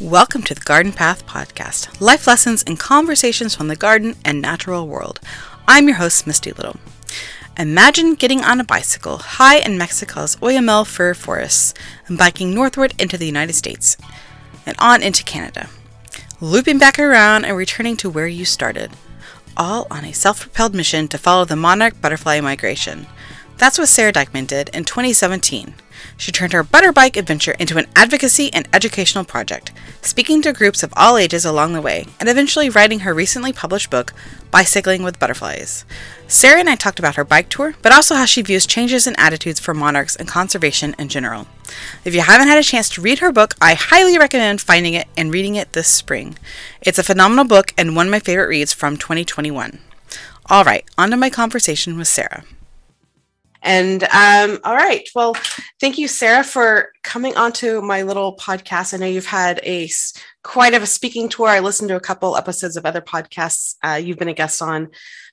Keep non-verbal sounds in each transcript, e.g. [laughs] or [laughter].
Welcome to the Garden Path Podcast life lessons and conversations from the garden and natural world. I'm your host, Misty Little. Imagine getting on a bicycle high in Mexico's Oyamel fir forests and biking northward into the United States and on into Canada, looping back around and returning to where you started, all on a self propelled mission to follow the monarch butterfly migration. That's what Sara Dykman did in 2017. She turned her butterbike adventure into an advocacy and educational project, speaking to groups of all ages along the way, and eventually writing her recently published book, Bicycling with Butterflies. Sara and I talked about her bike tour, but also how she views changes in attitudes for monarchs and conservation in general. If you haven't had a chance to read her book, I highly recommend finding it and reading it this spring. It's a phenomenal book and one of my favorite reads from 2021. All right, on to my conversation with Sara. And um, all right, well, thank you, Sara, for coming onto my little podcast. I know you've had a quite of a speaking tour. I listened to a couple episodes of other podcasts uh, you've been a guest on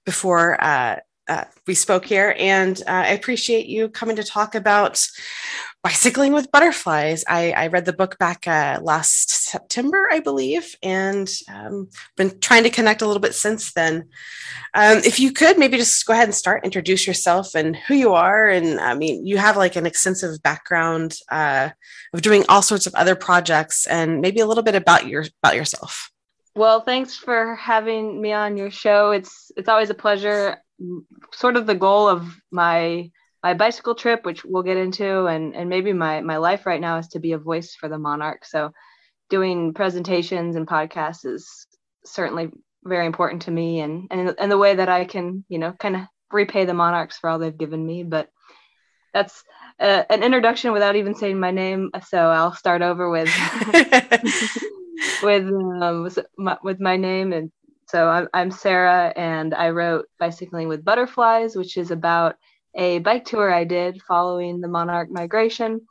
before uh, uh, we spoke here, and uh, I appreciate you coming to talk about bicycling with butterflies. I, I read the book back uh, last September, I believe, and um, been trying to connect a little bit since then. Um, if you could maybe just go ahead and start, introduce yourself and who you are. And I mean, you have like an extensive background uh, of doing all sorts of other projects, and maybe a little bit about your about yourself. Well, thanks for having me on your show. It's it's always a pleasure. Sort of the goal of my my bicycle trip, which we'll get into, and and maybe my my life right now is to be a voice for the monarch. So, doing presentations and podcasts is certainly very important to me, and and and the way that I can you know kind of repay the monarchs for all they've given me. But that's uh, an introduction without even saying my name. So I'll start over with [laughs] with um, with my, with my name and so I'm, I'm Sara, and I wrote Bicycling with Butterflies, which is about a bike tour I did following the monarch migration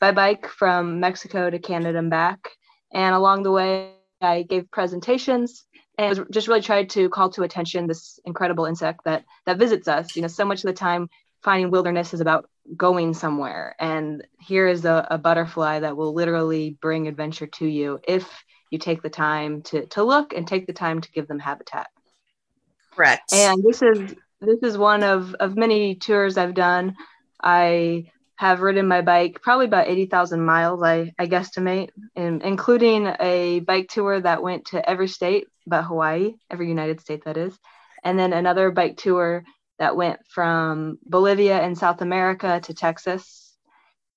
by bike from Mexico to Canada and back. And along the way, I gave presentations and just really tried to call to attention this incredible insect that that visits us. You know, so much of the time, finding wilderness is about going somewhere, and here is a, a butterfly that will literally bring adventure to you if you take the time to to look and take the time to give them habitat. Correct. And this is this is one of, of many tours I've done. I have ridden my bike probably about 80,000 miles, I, I guesstimate, in, including a bike tour that went to every state but Hawaii, every United States that is. And then another bike tour that went from Bolivia in South America to Texas.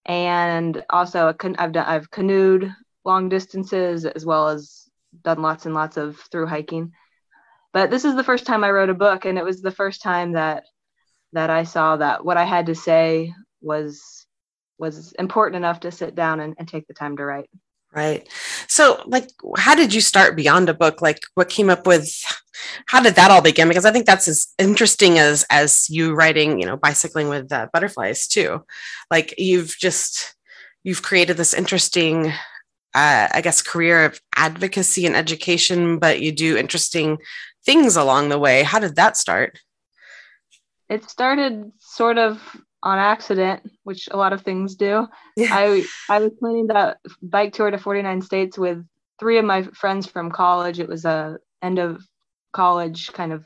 And also I've done I've canoed long distances as well as done lots and lots of through hiking but this is the first time I wrote a book, and it was the first time that that I saw that what I had to say was was important enough to sit down and, and take the time to write. Right. So, like, how did you start beyond a book? Like, what came up with? How did that all begin? Because I think that's as interesting as as you writing, you know, bicycling with uh, butterflies too. Like, you've just you've created this interesting uh, I guess, career of advocacy and education, but you do interesting things along the way. How did that start? It started sort of on accident, which a lot of things do. Yeah. I I was planning that bike tour to 49 states with three of my friends from college. It was a end of college kind of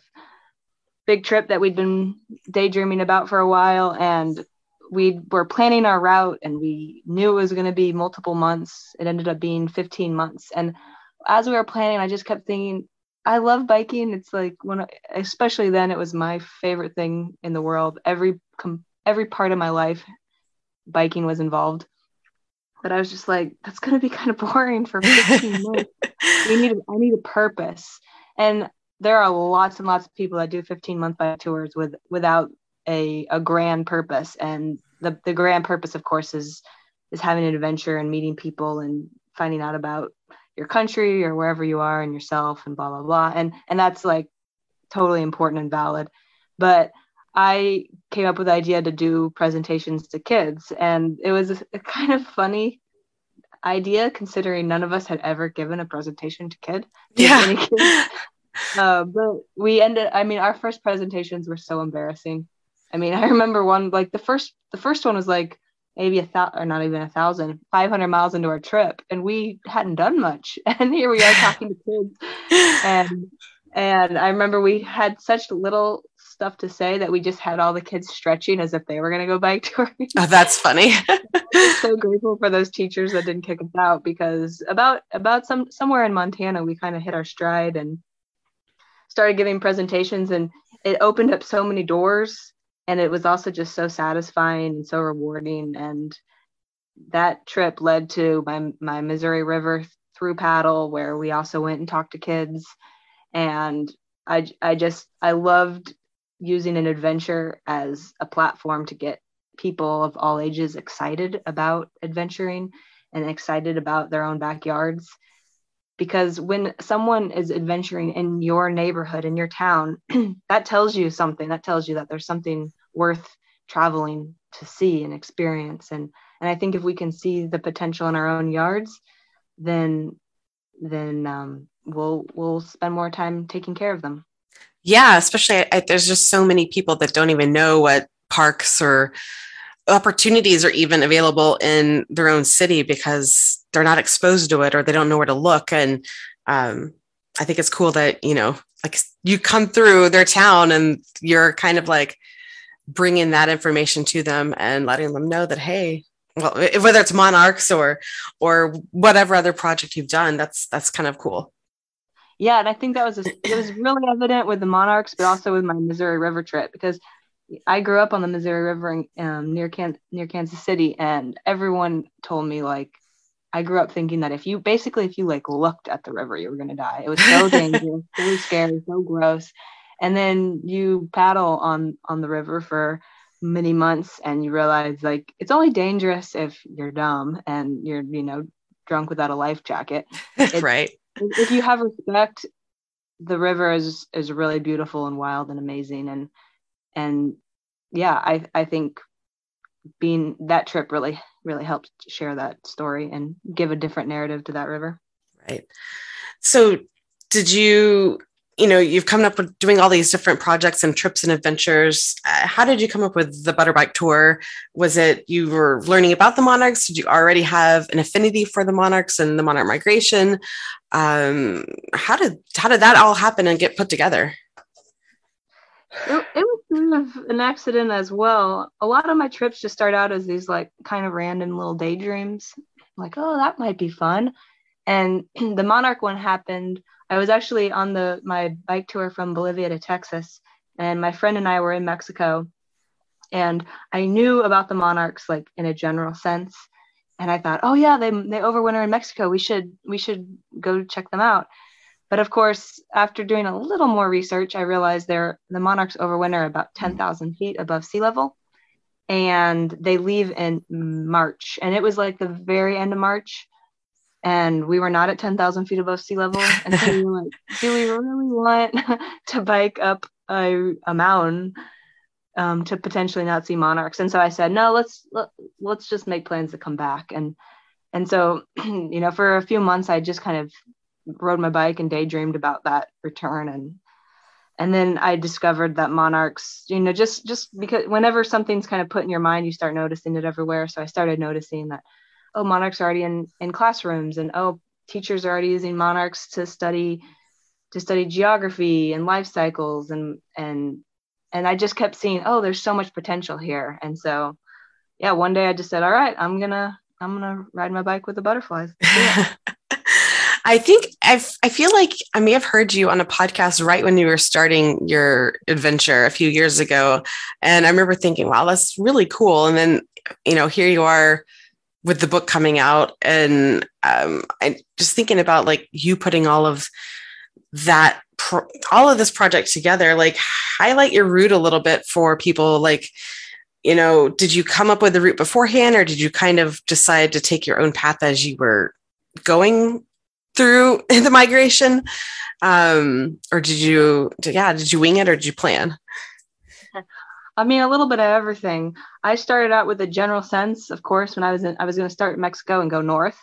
big trip that we'd been daydreaming about for a while and we were planning our route and we knew it was going to be multiple months. It ended up being 15 months and as we were planning, I just kept thinking, I love biking. It's like when, especially then, it was my favorite thing in the world. Every com- every part of my life, biking was involved. But I was just like, that's gonna be [laughs] kind of boring for 15 [laughs] months. we need, I need a purpose, and there are lots and lots of people that do 15 month bike tours with without a a grand purpose. And the the grand purpose, of course, is is having an adventure and meeting people and finding out about your country or wherever you are and yourself and blah blah blah and and that's like totally important and valid but i came up with the idea to do presentations to kids and it was a, a kind of funny idea considering none of us had ever given a presentation to kid yeah uh, but we ended i mean our first presentations were so embarrassing i mean [laughs] i remember one like the first the first one was like maybe a thousand or not even a thousand, 500 miles into our trip and we hadn't done much. [laughs] And here we are talking to kids. [laughs] And, and I remember we had such little stuff to say that we just had all the kids stretching as if they were going to go bike touring. [laughs] Oh, that's funny. so grateful for those teachers that didn't kick us out because about, about some, somewhere in Montana, we kind of hit our stride and started giving presentations and it opened up so many doors and it was also just so satisfying and so rewarding and that trip led to my my Missouri River through paddle where we also went and talked to kids and I I just I loved using an adventure as a platform to get people of all ages excited about adventuring and excited about their own backyards. Because when someone is adventuring in your neighborhood in your town [clears throat] that tells you something. That tells you that there's something worth traveling to see and experience. And and i think if we can see the potential in our own yards then then um, we'll we'll spend more time taking care of them yeah especially I, there's just so many people that don't even know what parks or opportunities are even available in their own city because they're not exposed to it or they don't know where to look. And um, i think it's cool that you know like you come through their town and you're kind of like bringing that information to them and letting them know that hey well whether it's monarchs or or whatever other project you've done that's that's kind of cool yeah and i think that was a, it was really evident with the monarchs but also with my missouri river trip because I grew up on the Missouri River um, near Can- near Kansas City, and everyone told me like I grew up thinking that if you basically if you like looked at the river, you were gonna die. It was so [laughs] dangerous, so scary, so gross. And then you paddle on on the river for many months, and you realize like it's only dangerous if you're dumb and you're you know drunk without a life jacket. [laughs] right. If you have respect, the river is is really beautiful and wild and amazing and and yeah, I I think being that trip really really helped share that story and give a different narrative to that river. Right. So did you you know you've come up with doing all these different projects and trips and adventures uh, how did you come up with the butterbike tour was it you were learning about the monarchs did you already have an affinity for the monarchs and the monarch migration um, how did how did that all happen and get put together it, it was kind of an accident as well. A lot of my trips just start out as these like kind of random little daydreams, like, oh, that might be fun. And [clears throat] the Monarch one happened. I was actually on the my bike tour from Bolivia to Texas, and my friend and I were in Mexico, and I knew about the Monarchs like in a general sense. And I thought, oh yeah, they they overwinter in Mexico. We should we should go check them out. But of course, after doing a little more research, I realized they're, the monarchs overwinter about 10,000 feet above sea level. And they leave in March. And it was like the very end of March. And we were not at 10,000 feet above sea level. And so we were like, [laughs] do we really want [laughs] to bike up a, a mountain um, to potentially not see monarchs? And so I said, no, let's, let, let's just make plans to come back. And, and so, [clears throat] you know, for a few months, I just kind of rode my bike and daydreamed about that return and and then I discovered that monarchs, you know, just just because whenever something's kind of put in your mind, you start noticing it everywhere. So I started noticing that, oh, monarchs are already in in classrooms, and oh, teachers are already using monarchs to study to study geography and life cycles, and and and I just kept seeing, oh, there's so much potential here, and so yeah, one day I just said, all right, I'm gonna I'm gonna ride my bike with the butterflies. [laughs] I think i I feel like I may have heard you on a podcast right when you were starting your adventure a few years ago. And I remember thinking, wow, that's really cool. And then, you know, here you are with the book coming out. And um, I just thinking about like you putting all of that, pro- all of this project together, like highlight your route a little bit for people like, you know, did you come up with the route beforehand or did you kind of decide to take your own path as you were going through [laughs] the migration um or did you yeah did you wing it or did you plan [laughs] i mean a little bit of everything i started out with a general sense of course when i was in i was going to start in mexico and go north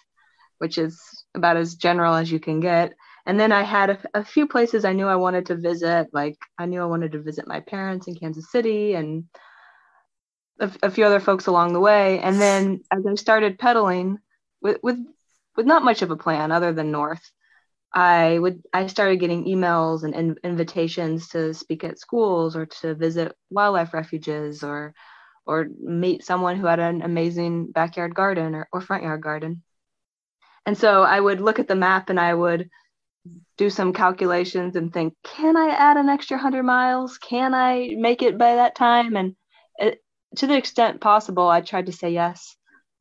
which is about as general as you can get and then i had a, a few places i knew i wanted to visit like i knew i wanted to visit my parents in kansas city and a, a few other folks along the way. And then as I started pedaling with, with, with not much of a plan other than North, I would I started getting emails and in, invitations to speak at schools or to visit wildlife refuges or or meet someone who had an amazing backyard garden or, or front yard garden. And so I would look at the map and I would do some calculations and think, can I add an extra 100 miles? Can I make it by that time? And it, to the extent possible, I tried to say yes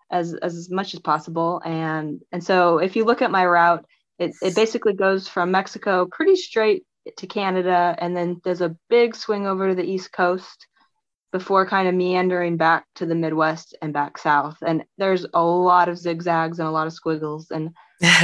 as, as much as possible. And, and so if you look at my route, it, it basically goes from Mexico pretty straight to Canada, and then there's a big swing over to the East Coast before kind of meandering back to the Midwest and back south. And there's a lot of zigzags and a lot of squiggles, and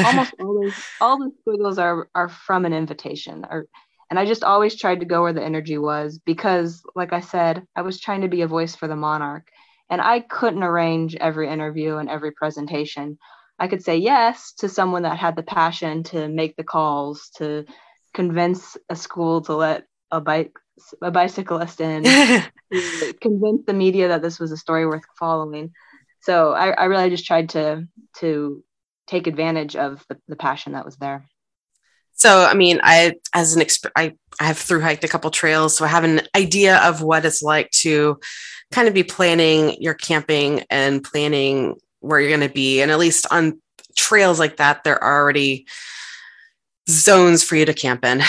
almost [laughs] always all the squiggles are are from an invitation. Or, and I just always tried to go where the energy was because, like I said, I was trying to be a voice for the monarch, and I couldn't arrange every interview and every presentation. I could say yes to someone that had the passion to make the calls, to convince a school to let a bike a bicyclist in, [laughs] convince the media that this was a story worth following. So I, I really just tried to to take advantage of the, the passion that was there. So, I mean, I, as an exp- I, I have through hiked a couple trails, so I have an idea of what it's like to kind of be planning your camping and planning where you're going to be. And at least on trails like that, there are already zones for you to camp in,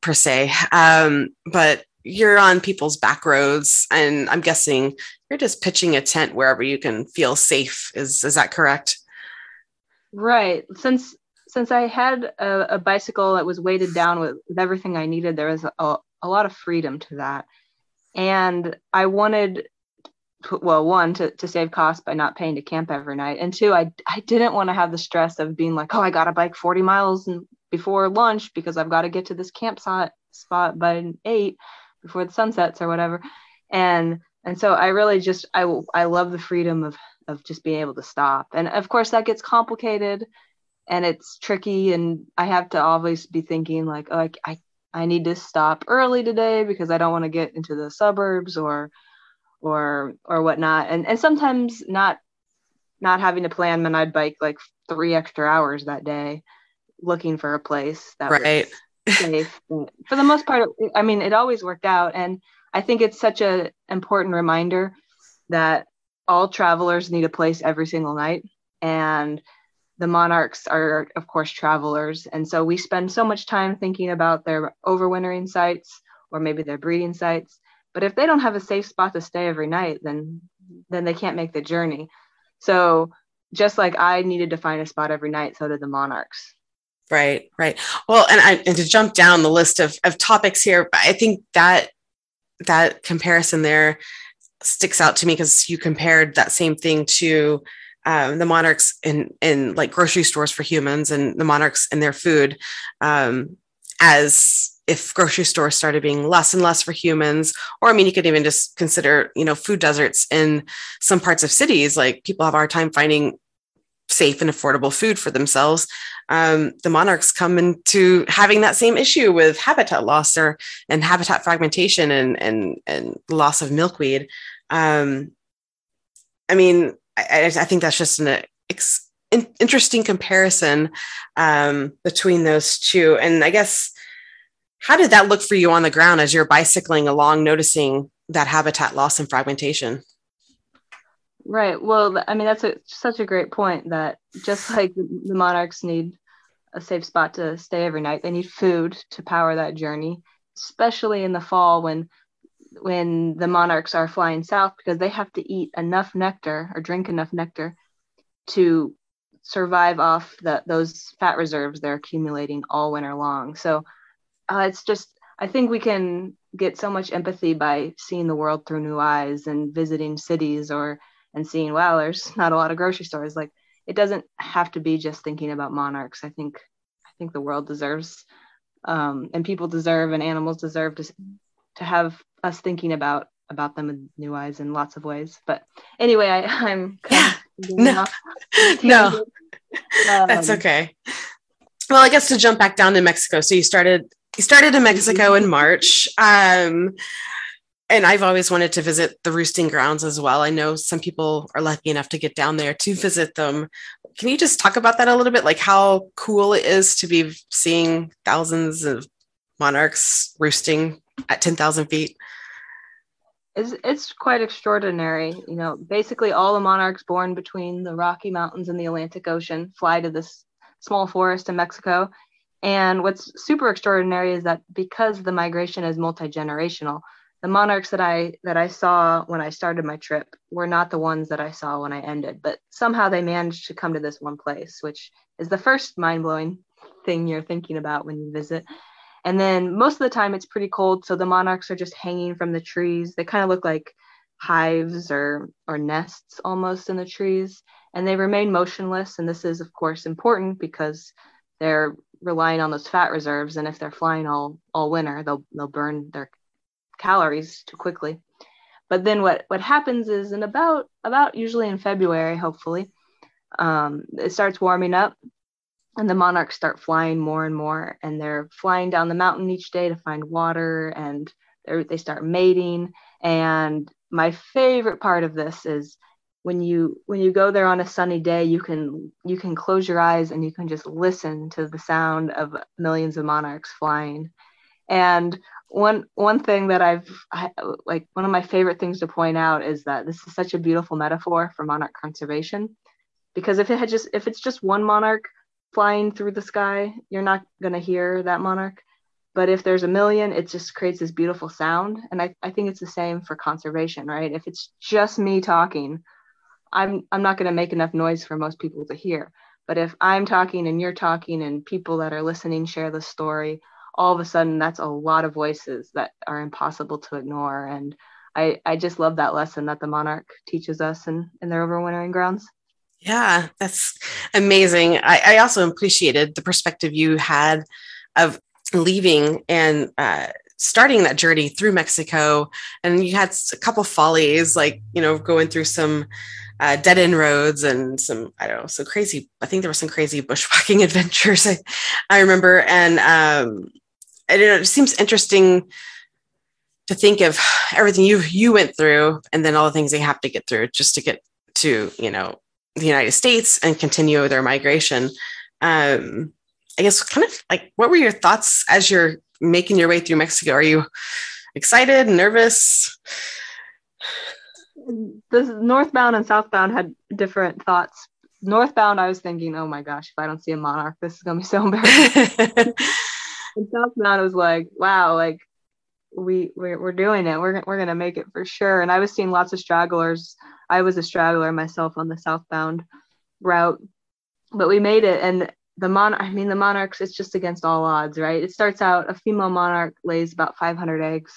per se. Um, but you're on people's back roads, and I'm guessing you're just pitching a tent wherever you can feel safe. Is is that correct? Right. Since since I had a, a bicycle that was weighted down with, with everything I needed, there was a, a lot of freedom to that. And I wanted well one to, to save costs by not paying to camp every night and two I, I didn't want to have the stress of being like oh i got to bike 40 miles before lunch because i've got to get to this campsite spot by eight before the sun sets or whatever. And and so i really just i i love the freedom of of just being able to stop. And of course that gets complicated and it's tricky and i have to always be thinking like oh i, I, I need to stop early today because i don't want to get into the suburbs or or or whatnot and and sometimes not not having to plan and I'd bike like three extra hours that day looking for a place that right. was safe. for the most part, I mean, it always worked out. And I think it's such a important reminder that all travelers need a place every single night. And the monarchs are, of course, travelers. And so we spend so much time thinking about their overwintering sites or maybe their breeding sites but if they don't have a safe spot to stay every night, then then they can't make the journey. So just like I needed to find a spot every night, so did the monarchs. Right, right. Well, and I and to jump down the list of of topics here, I think that that comparison there sticks out to me because you compared that same thing to um, the monarchs in in like grocery stores for humans and the monarchs in their food um, as if grocery stores started being less and less for humans or i mean you could even just consider you know food deserts in some parts of cities like people have a hard time finding safe and affordable food for themselves. Um, the monarchs come into having that same issue with habitat loss or and habitat fragmentation and and and loss of milkweed. Um, i mean I, I think that's just an ex- interesting comparison um, between those two. And i guess how did that look for you on the ground as you're bicycling along, noticing that habitat loss and fragmentation? Right. Well, I mean, that's a, such a great point that just [sighs] like the monarchs need a safe spot to stay every night, they need food to power that journey, especially in the fall when when the monarchs are flying south because they have to eat enough nectar or drink enough nectar to survive off the, those fat reserves they're accumulating all winter long. So uh, it's just I think we can get so much empathy by seeing the world through new eyes and visiting cities or and seeing wow there's not a lot of grocery stores. Like it doesn't have to be just thinking about monarchs. I think i think the world deserves um, and people deserve and animals deserve to to have us thinking about about them in new eyes in lots of ways. But anyway I, i'm yeah. [laughs] no. [laughs] no. Um, that's okay. Well i guess to jump back down to mexico. So you started started in Mexico in March. Um, and I've always wanted to visit the roosting grounds as well. I know some people are lucky enough to get down there to visit them. Can you just talk about that a little bit? Like how cool it is to be seeing thousands of monarchs roosting at 10,000 feet? It's, it's quite extraordinary. You know, basically all the monarchs born between the Rocky Mountains and the Atlantic Ocean fly to this small forest in Mexico. And what's super extraordinary is that because the migration is multi-generational, the monarchs that I that I saw when I started my trip were not the ones that I saw when I ended, but somehow they managed to come to this one place, which is the first mind-blowing thing you're thinking about when you visit. And then most of the time it's pretty cold, so the monarchs are just hanging from the trees. They kind of look like hives or or nests almost in the trees, and they remain motionless. And this is of course important because they're relying on those fat reserves, and if they're flying all all winter, they'll they'll burn their calories too quickly. But then what what happens is in about about usually in February, hopefully, um, it starts warming up and the monarchs start flying more and more and they're flying down the mountain each day to find water and they they start mating and my favorite part of this is when you when you go there on a sunny day you can you can close your eyes and you can just listen to the sound of millions of monarchs flying and one one thing that i've I, like one of my favorite things to point out is that this is such a beautiful metaphor for monarch conservation because if it had just if it's just one monarch flying through the sky, you're not going to hear that monarch. But if there's a million, it just creates this beautiful sound. And I, I think it's the same for conservation, right? If it's just me talking, I'm, I'm not going to make enough noise for most people to hear. But if I'm talking and you're talking and people that are listening share the story, all of a sudden that's a lot of voices that are impossible to ignore. And I, I just love that lesson that the monarch teaches us in, in their overwintering grounds. Yeah, that's amazing. I, I also appreciated the perspective you had of leaving and uh, starting that journey through Mexico. And you had a couple follies, like, you know, going through some uh, dead end roads and some, I don't know, so crazy. I think there were some crazy bushwhacking [laughs] adventures. I, I remember. And um, it, it seems interesting to think of everything you you went through and then all the things they have to get through just to get to, you know, the United States and continue their migration. Um, I guess kind of like what were your thoughts as you're making your way through Mexico? Are you excited, nervous? The northbound and southbound had different thoughts. Northbound, I was thinking, oh my gosh, if I don't see a monarch, this is gonna be so [laughs] embarrassing. [laughs] and southbound, I was like, wow, like we we're, we're doing it. We're we're gonna make it for sure. And I was seeing lots of stragglers I was a straggler myself on the southbound route, but we made it. And the mon, I mean, the monarchs, it's just against all odds, right? It starts out a female monarch lays about 500 eggs.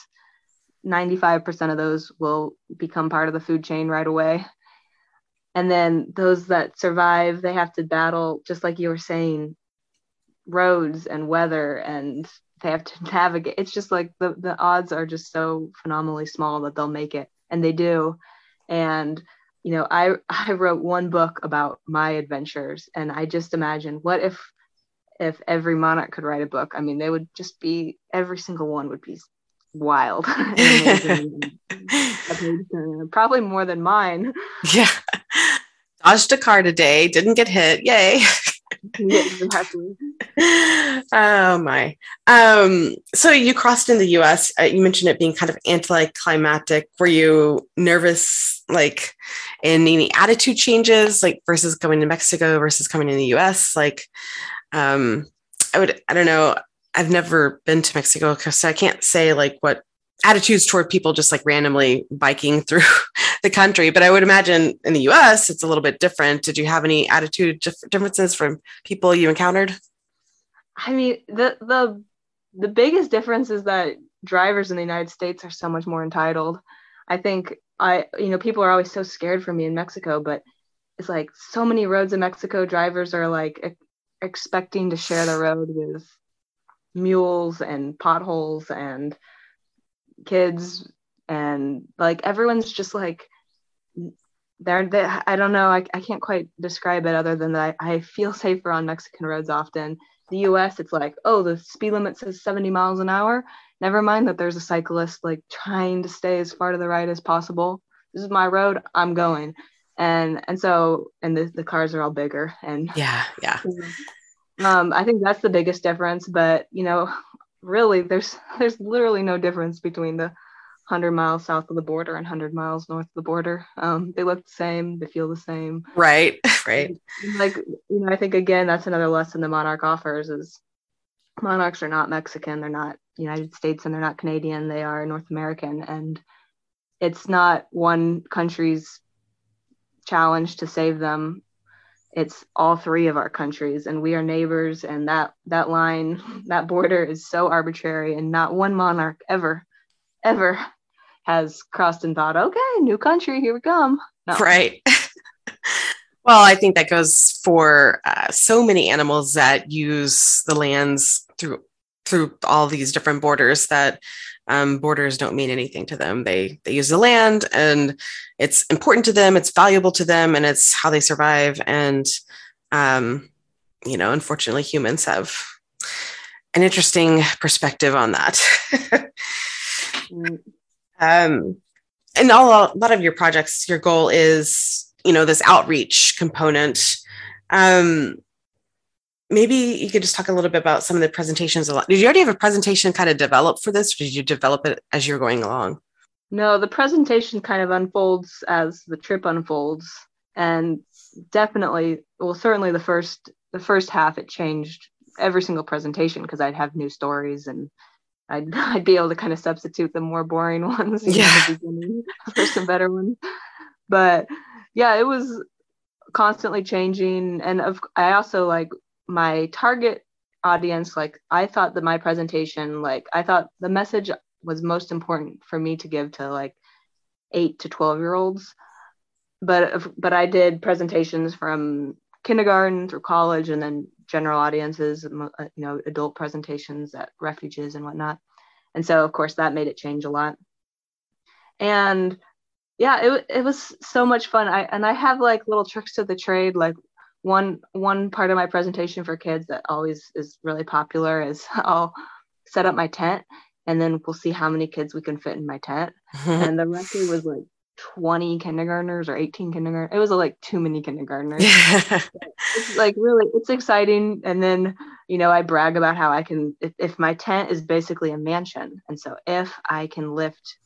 95% of those will become part of the food chain right away. And then those that survive, they have to battle, just like you were saying, roads and weather, and they have to [laughs] navigate. It's just like the, the odds are just so phenomenally small that they'll make it. And they do and you know i [laughs] i wrote one book about my adventures and i just imagine what if if every monarch could write a book i mean they would just be every single one would be wild [laughs] [laughs] probably more than mine yeah dodged a car today didn't get hit yay [laughs] oh my. Um, so you crossed in the US. Uh, you mentioned it being kind of anticlimactic. Were you nervous, like in any attitude changes, like versus going to Mexico versus coming in the US? Like, um, I would, I don't know. I've never been to Mexico, so I can't say like what attitudes toward people just like randomly biking through [laughs] the country. But I would imagine in the US, it's a little bit different. Did you have any attitude differences from people you encountered? I mean, the, the, the biggest difference is that drivers in the United States are so much more entitled. I think I, you know, people are always so scared for me in Mexico, but it's like so many roads in Mexico, drivers are like expecting to share the road with mules and potholes and kids and like everyone's just like they're they, i don't know I, I can't quite describe it other than that I, I feel safer on mexican roads often the us it's like oh the speed limit says 70 miles an hour never mind that there's a cyclist like trying to stay as far to the right as possible. This is my road. I'm going. And and so and the, the cars are all bigger and yeah, yeah. [laughs] Um, I think that's the biggest difference. But you know, really, there's [laughs] there's literally no difference between the 100 miles south of the border and 100 miles north of the border. Um, they look the same, they feel the same. Right, [laughs] right. like you know, I think again that's another lesson the Monarch offers is monarchs are not Mexican, they're not United States, and they're not Canadian. They are North American, and it's not one country's challenge to save them. It's all three of our countries, and we are neighbors. And that that line, [laughs] that border is so arbitrary, and not one monarch ever, ever has crossed and thought, okay, new country, here we come. No. Right. [laughs] well, I think that goes for uh, so many animals that use the lands through through all these different borders that um, borders don't mean anything to them. They they use the land, and it's important to them. It's valuable to them, and it's how they survive. And um, you know, unfortunately, humans have an interesting perspective on that. [laughs] Um, and all, a lot of your projects, your goal is, you know, this outreach component. Um, maybe you could just talk a little bit about some of the presentations. A lot. Did you already have a presentation kind of developed for this, or did you develop it as you're going along? No, the presentation kind of unfolds as the trip unfolds, and definitely, well, certainly the first the first half it changed every single presentation because I'd have new stories and I'd, [laughs] I'd be able to kind of substitute the more boring [laughs] ones yeah. for some better ones. But yeah, it was constantly changing. And of, I also like my target audience, like I thought that my presentation, like I thought the message was most important for me to give to like eight to 12 year olds. But, but I did presentations from kindergarten through college and then general audiences, uh, you know, adult presentations at refuges and whatnot. And so, of course, that made it change a lot. And yeah, it, it was so much fun. I and I have like little tricks to the trade. Like one one part of my presentation for kids that always is really popular is [laughs] I'll set up my tent and then we'll see how many kids we can fit in my tent. [laughs] and the record was like 20 kindergartners or 18 kindergartners. It was like too many kindergartners. [laughs] it's like really, it's exciting. And then, you know, I brag about how I can, if, if my tent is basically a mansion. And so if I can lift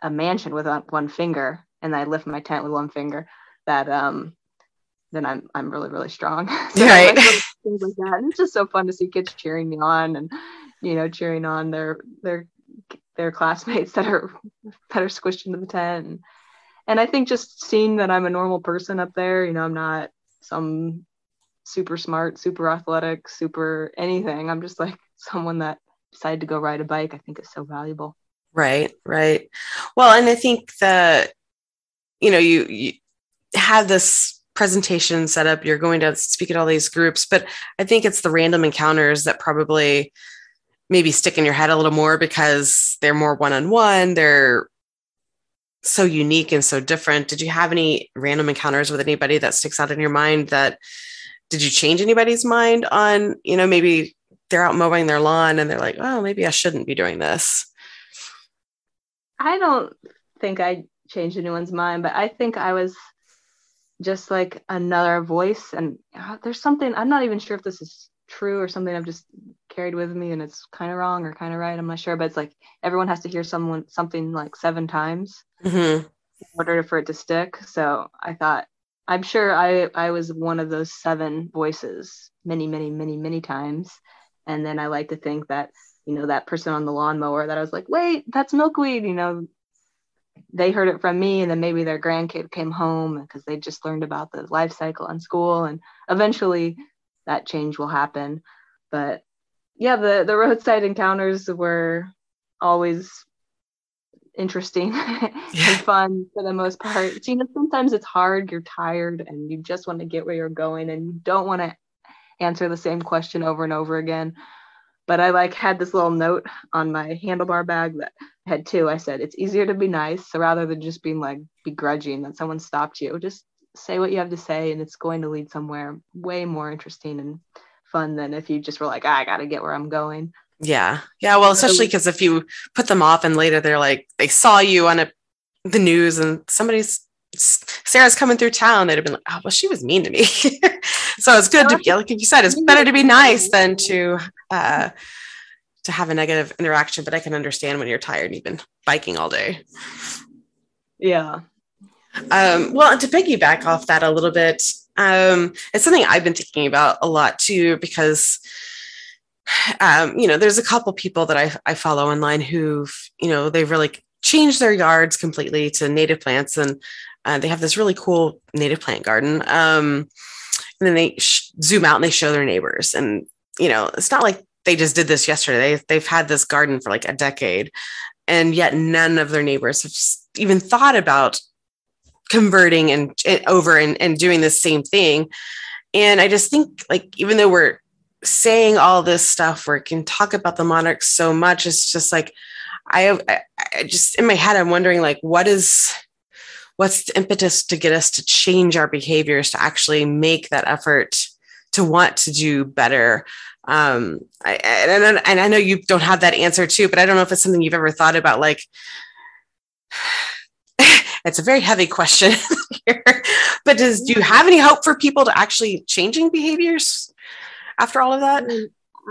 a mansion with one finger and I lift my tent with one finger, that, um, then I'm I'm really really strong. [laughs] so right. Like things like that. And it's just so fun to see kids cheering me on and you know cheering on their their their classmates that are that are squished into the tent and, and i think just seeing that i'm a normal person up there you know i'm not some super smart super athletic super anything i'm just like someone that decided to go ride a bike i think is so valuable right right well and i think that you know you, you have this presentation set up you're going to speak at all these groups but i think it's the random encounters that probably maybe stick in your head a little more because they're more one-on-one they're so unique and so different. Did you have any random encounters with anybody that sticks out in your mind that did you change anybody's mind on you know maybe they're out mowing their lawn and they're like oh maybe i shouldn't be doing this. I don't think i changed anyone's mind but i think i was just like another voice and uh, there's something i'm not even sure if this is true or something I've just carried with me and it's kind of wrong or kind of right. I'm not sure, but it's like everyone has to hear someone something like seven times mm-hmm. in order for it to stick. So I thought I'm sure I I was one of those seven voices many many many many times, and then I like to think that you know that person on the lawnmower that I was like, wait, that's milkweed, you know. They heard it from me, and then maybe their grandkid came home because they just learned about the life cycle in school, and eventually that change will happen. But yeah, the the roadside encounters were always interesting [laughs] and fun for the most part. You know, sometimes it's hard, you're tired and you just want to get where you're going and you don't want to answer the same question over and over again. But I like had this little note on my handlebar bag that had two. I said, it's easier to be nice. So rather than just being like begrudging that someone stopped you, just say what you have to say and it's going to lead somewhere way more interesting and fun than if you just were like, ah, I got to get where I'm going. Yeah. Yeah. Well, especially because if you put them off and later they're like, they saw you on a, the news and somebody's, Sara's coming through town, they'd have been like, oh, well, she was mean to me. [laughs] so it's good to be, like you said, it's better to be nice than to, uh, to have a negative interaction, but I can understand when you're tired and you've been biking all day. Yeah. Um, well, to piggyback off that a little bit, um, it's something I've been thinking about a lot too, because um, you know, there's a couple people that I, I follow online who've, you know, they've really changed their yards completely to native plants and uh, they have this really cool native plant garden. Um, and then they sh- zoom out and they show their neighbors. And, you know, it's not like they just did this yesterday. They, they've had this garden for like a decade and yet none of their neighbors have even thought about converting and, and over and, and doing the same thing. And I just think like, even though we're saying all this stuff it can talk about the monarchs so much it's just like I have I, I just in my head i'm wondering like what is what's the impetus to get us to change our behaviors to actually make that effort to want to do better um I, and, and i know you don't have that answer too but i don't know if it's something you've ever thought about like [sighs] it's a very heavy question [laughs] here but does do you have any hope for people to actually changing behaviors after all of that?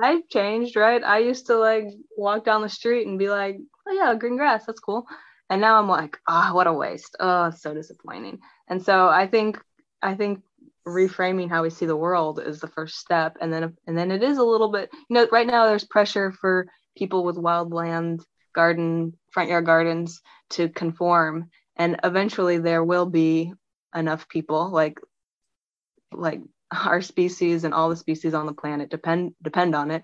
I've changed, right? I used to like walk down the street and be like, oh yeah, green grass, that's cool. And now I'm like, ah, oh, what a waste. Oh, so disappointing. And so I think I think reframing how we see the world is the first step. And then and then it is a little bit, you know, right now there's pressure for people with wildland garden, front yard gardens to conform. And eventually there will be enough people like like our species and all the species on the planet depend depend on it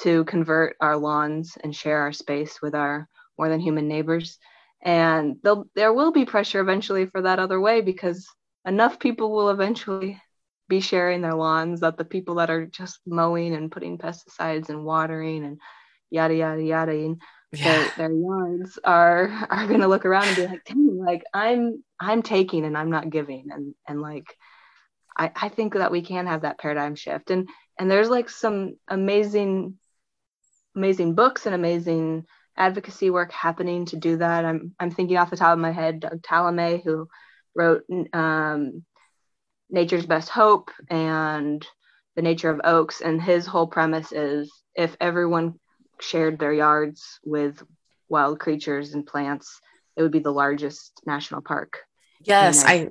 to convert our lawns and share our space with our more than human neighbors and there will be pressure eventually for that other way because enough people will eventually be sharing their lawns that the people that are just mowing and putting pesticides and watering and yada yada yada and yeah. their, their yards are [laughs] are going to look around and be like Dang, like i'm i'm taking and i'm not giving. And and like I, I think that we can have that paradigm shift. And and there's like some amazing amazing books and amazing advocacy work happening to do that. I'm i'm thinking off the top of my head doug tallamy who wrote um, nature's best hope and the nature of oaks and his whole premise is if everyone shared their yards with wild creatures and plants it would be the largest national park yes i.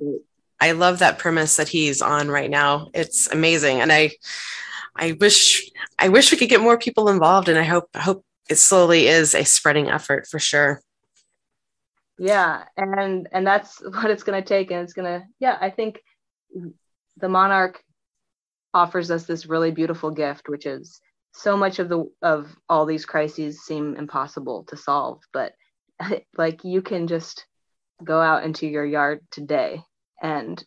I love that premise that he's on right now. It's amazing. And I I wish I wish we could get more people involved and I hope I hope it slowly is a spreading effort for sure. Yeah, and and that's [laughs] what it's going to take and it's going to yeah, I think the monarch offers us this really beautiful gift which is so much of the of all these crises seem impossible to solve, but [laughs] like you can just go out into your yard today and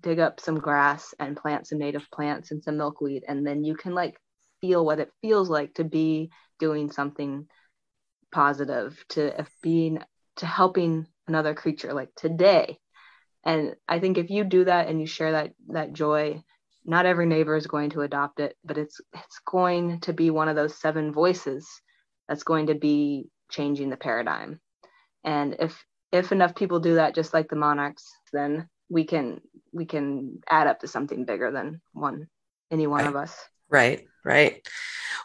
dig up some grass and plant some native plants and some milkweed and then you can like feel what it feels like to be doing something positive to being to helping another creature like today and i think if you do that and you share that that joy not every neighbor is going to adopt it but it's it's going to be one of those seven voices that's going to be changing the paradigm and if if enough people do that just like the monarchs then we can we can add up to something bigger than one any one right. of us right right.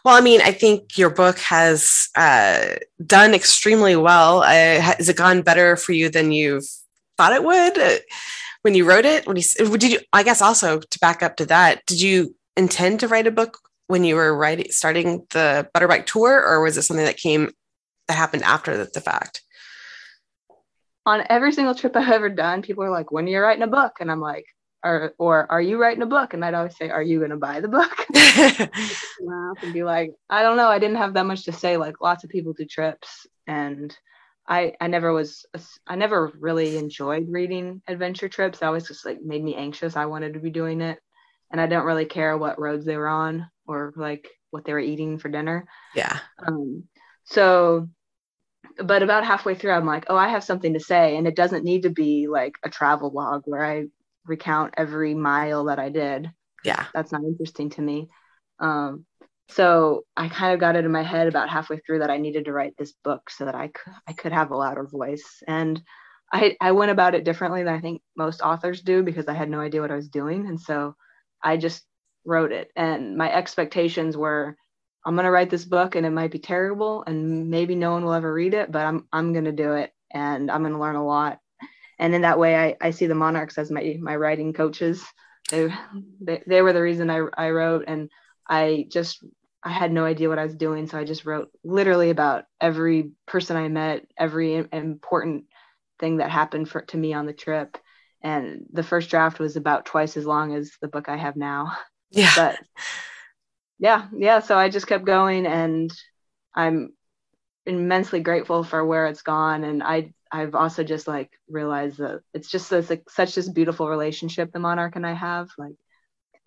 Well i mean i think your book has uh, done extremely well. Uh, has it gone better for you than you thought it would uh, when you wrote it? When you did you i guess also to back up to that did you intend to write a book when you were writing starting the butterbike tour or was it something that came that happened after the, the fact? On every single trip I've ever done, people are like, when are you writing a book? And I'm like, or, or are you writing a book? And I'd always say, are you going to buy the book? [laughs] And be like, I don't know. I didn't have that much to say. Like lots of people do trips and I, I never was, I never really enjoyed reading adventure trips. That always just like made me anxious. I wanted to be doing it. And I don't really care what roads they were on or like what they were eating for dinner. Yeah. Um, so but about halfway through i'm like oh i have something to say and it doesn't need to be like a travel log where i recount every mile that i did yeah that's not interesting to me um, so I kind of got it in my head about halfway through that I needed to write this book so that I could I could have a louder voice. And I I went about it differently than I think most authors do because I had no idea what I was doing. And so I just wrote it. And my expectations were I'm gonna write this book and it might be terrible and maybe no one will ever read it, but I'm I'm gonna do it and I'm gonna learn a lot. And in that way I, I see the monarchs as my my writing coaches. They, they, they were the reason I, I wrote and I just I had no idea what I was doing, so I just wrote literally about every person I met, every important thing that happened for to me on the trip. And the first draft was about twice as long as the book I have now. Yeah. But yeah, yeah. So I just kept going, and I'm immensely grateful for where it's gone. And I I've also just like realized that it's just this, like, such this beautiful relationship the monarch and I have. Like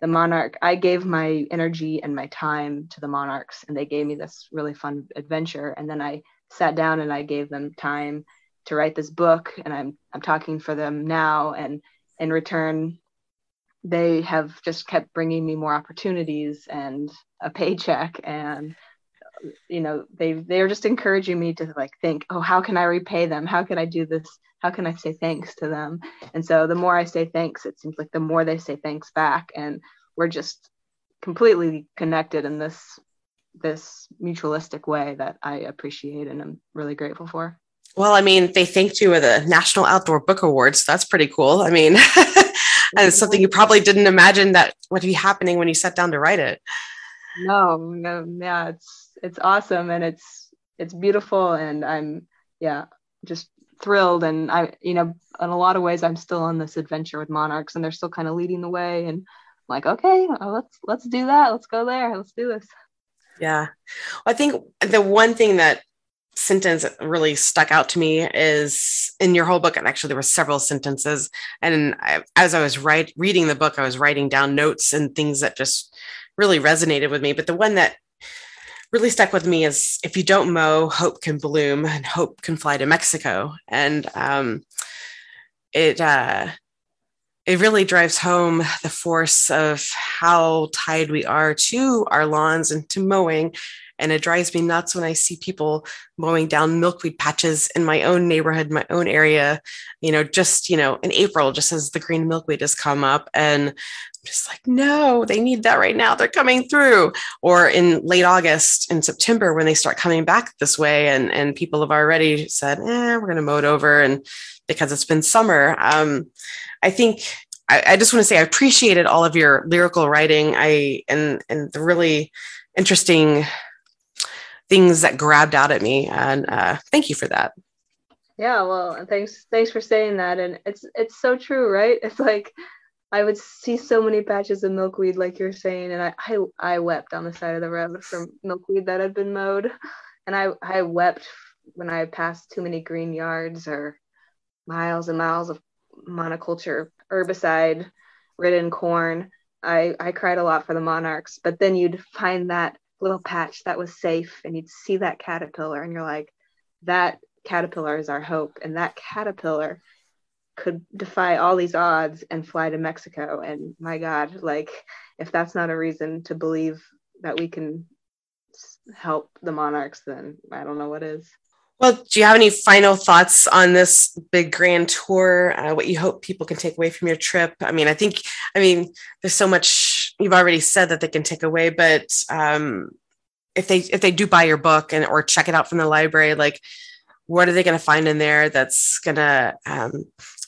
the monarch i gave my energy and my time to the monarchs and they gave me this really fun adventure and then i sat down and i gave them time to write this book and i'm i'm talking for them now and in return they have just kept bringing me more opportunities and a paycheck and you know they they're just encouraging me to like think oh how can i repay them? How can i do this? How can i say thanks to them? And so the more i say thanks it seems like the more they say thanks back and we're just completely connected in this this mutualistic way that i appreciate and i'm really grateful for. Well i mean they thanked you with a national outdoor book awards so that's pretty cool. I mean [laughs] it's something you probably didn't imagine that would be happening when you sat down to write it no no yeah it's it's awesome and it's it's beautiful and I'm yeah just thrilled and I you know in a lot of ways I'm still on this adventure with monarchs and they're still kind of leading the way and I'm like okay well, let's let's do that let's go there let's do this. Yeah. I think the one thing that sentence really stuck out to me is in your whole book and actually there were several sentences and I, as i was write, reading the book i was writing down notes and things that just really resonated with me but the one that really stuck with me is if you don't mow, hope can bloom and hope can fly to Mexico. And um, it uh, it really drives home the force of how tied we are to our lawns and to mowing. And it drives me nuts when I see people mowing down milkweed patches in my own neighborhood, my own area, you know, just, you know, in April, just as the green milkweed has come up. And I'm just like, no, they need that right now. They're coming through. Or in late August and September when they start coming back this way, and, and people have already said, eh, we're going to mow it over. And because it's been summer, um, I think I, I just want to say I appreciated all of your lyrical writing. I and and the really interesting things that grabbed out at me. And uh, thank you for that. Yeah, well, thanks thanks for saying that. And it's it's so true, right? [laughs] It's like I would see so many patches of milkweed, like you're saying, and I, I, I wept on the side of the road from milkweed that had been mowed, and I, I wept when I passed too many green yards or miles and miles of monoculture herbicide ridden corn. I, I cried a lot for the monarchs, but then you'd find that little patch that was safe, and you'd see that caterpillar, and you're like, that caterpillar is our hope, and that caterpillar could defy all these odds and fly to Mexico. And my God, like, if that's not a reason to believe that we can help the monarchs, then I don't know what is. Well, do you have any final thoughts on this big grand tour? Uh, what you hope people can take away from your trip? I mean, I think, I mean, there's so much you've already said that they can take away, but um, if they if they do buy your book and or check it out from the library, like what are they going to find in there that's going to um,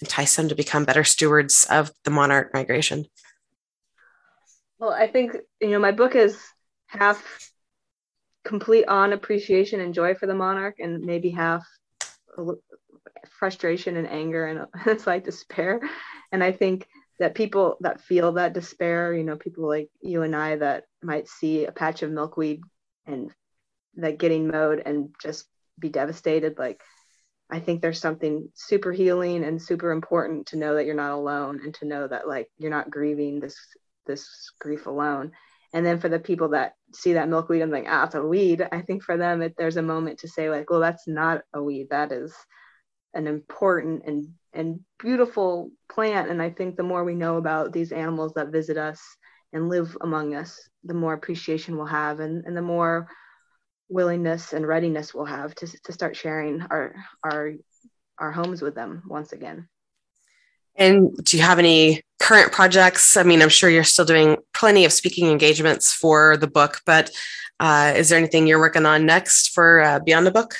entice them to become better stewards of the monarch migration? Well, I think, you know, my book is half complete on appreciation and joy for the monarch, and maybe half frustration and anger and [laughs] it's like despair. And I think that people that feel that despair, you know, people like you and I that might see a patch of milkweed and that getting mowed and just be devastated like i think there's something super healing and super important to know that you're not alone and to know that like you're not grieving this this grief alone. And then for the people that see that milkweed and think ah it's a weed i think for them it, there's a moment to say like well that's not a weed. That is an important and and beautiful plant and i think the more we know about these animals that visit us and live among us, the more appreciation we'll have and, and the more willingness and readiness we'll have to, to start sharing our our our homes with them once again. And do you have any current projects? I mean, I'm sure you're still doing plenty of speaking engagements for the book, but uh, is there anything you're working on next for uh, Beyond the Book?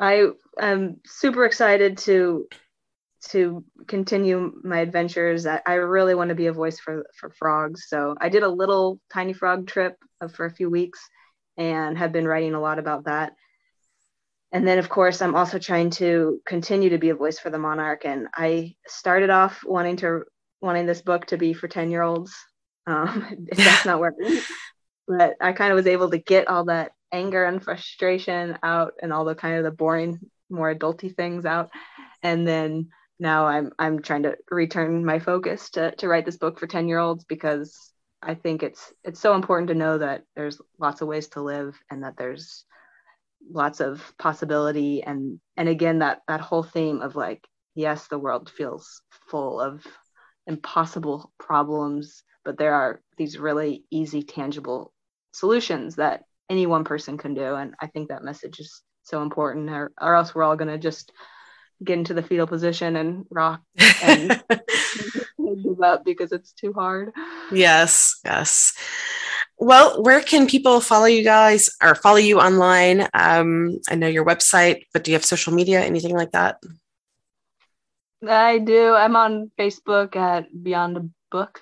I am super excited to to continue my adventures. I, I really want to be a voice for for frogs. So I did a little tiny frog trip for a few weeks and have been writing a lot about that and then of course i'm also trying to continue to be a voice for the monarch and i started off wanting to wanting this book to be for 10 year olds um, [laughs] that's not working but i kind of was able to get all that anger and frustration out and all the kind of the boring more adulty things out. And then now i'm i'm trying to return my focus to to write this book for 10 year olds because i think it's it's so important to know that there's lots of ways to live and that there's lots of possibility. And and again that that whole theme of like yes the world feels full of impossible problems but there are these really easy tangible solutions that any one person can do and i think that message is so important or, or else we're all going to just get into the fetal position and rock and [laughs] give up because it's too hard yes yes well, where can people follow you guys or follow you online? Um, I know your website, but do you have social media, anything like that? I do. I'm on Facebook at Beyond a Book.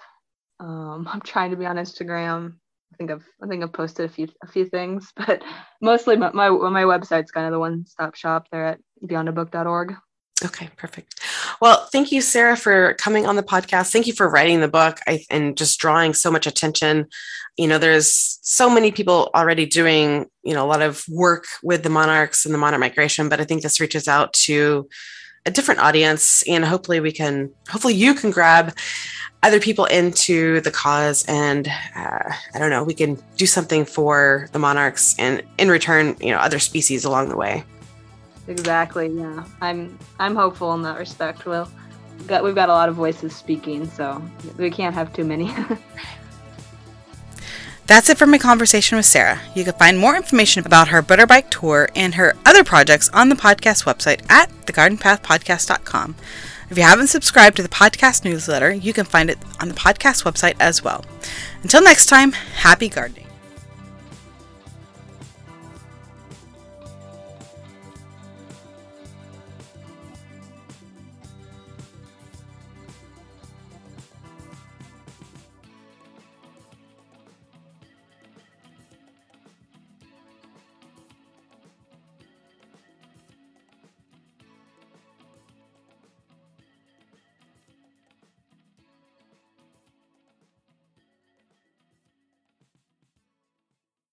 Um, [laughs] I'm trying to be on Instagram. I think I've I think I've posted a few a few things, [laughs] but mostly my my, my website's kind of the one stop shop there at beyondabook.org. Okay, perfect. Well, thank you, Sara, for coming on the podcast. Thank you for writing the book I, and just drawing so much attention. You know, there's so many people already doing, you know, a lot of work with the monarchs and the monarch migration, but I think this reaches out to a different audience and hopefully we can, hopefully you can grab other people into the cause and uh, I don't know, we can do something for the monarchs and in return, you know, other species along the way. Exactly. Yeah, I'm I'm hopeful in that respect. We'll got we've got a lot of voices speaking, so we can't have too many. [laughs] That's it for my conversation with Sara. You can find more information about her butterbike tour and her other projects on the podcast website at thegardenpathpodcast.com. If you haven't subscribed to the podcast newsletter, you can find it on the podcast website as well. Until next time, happy gardening.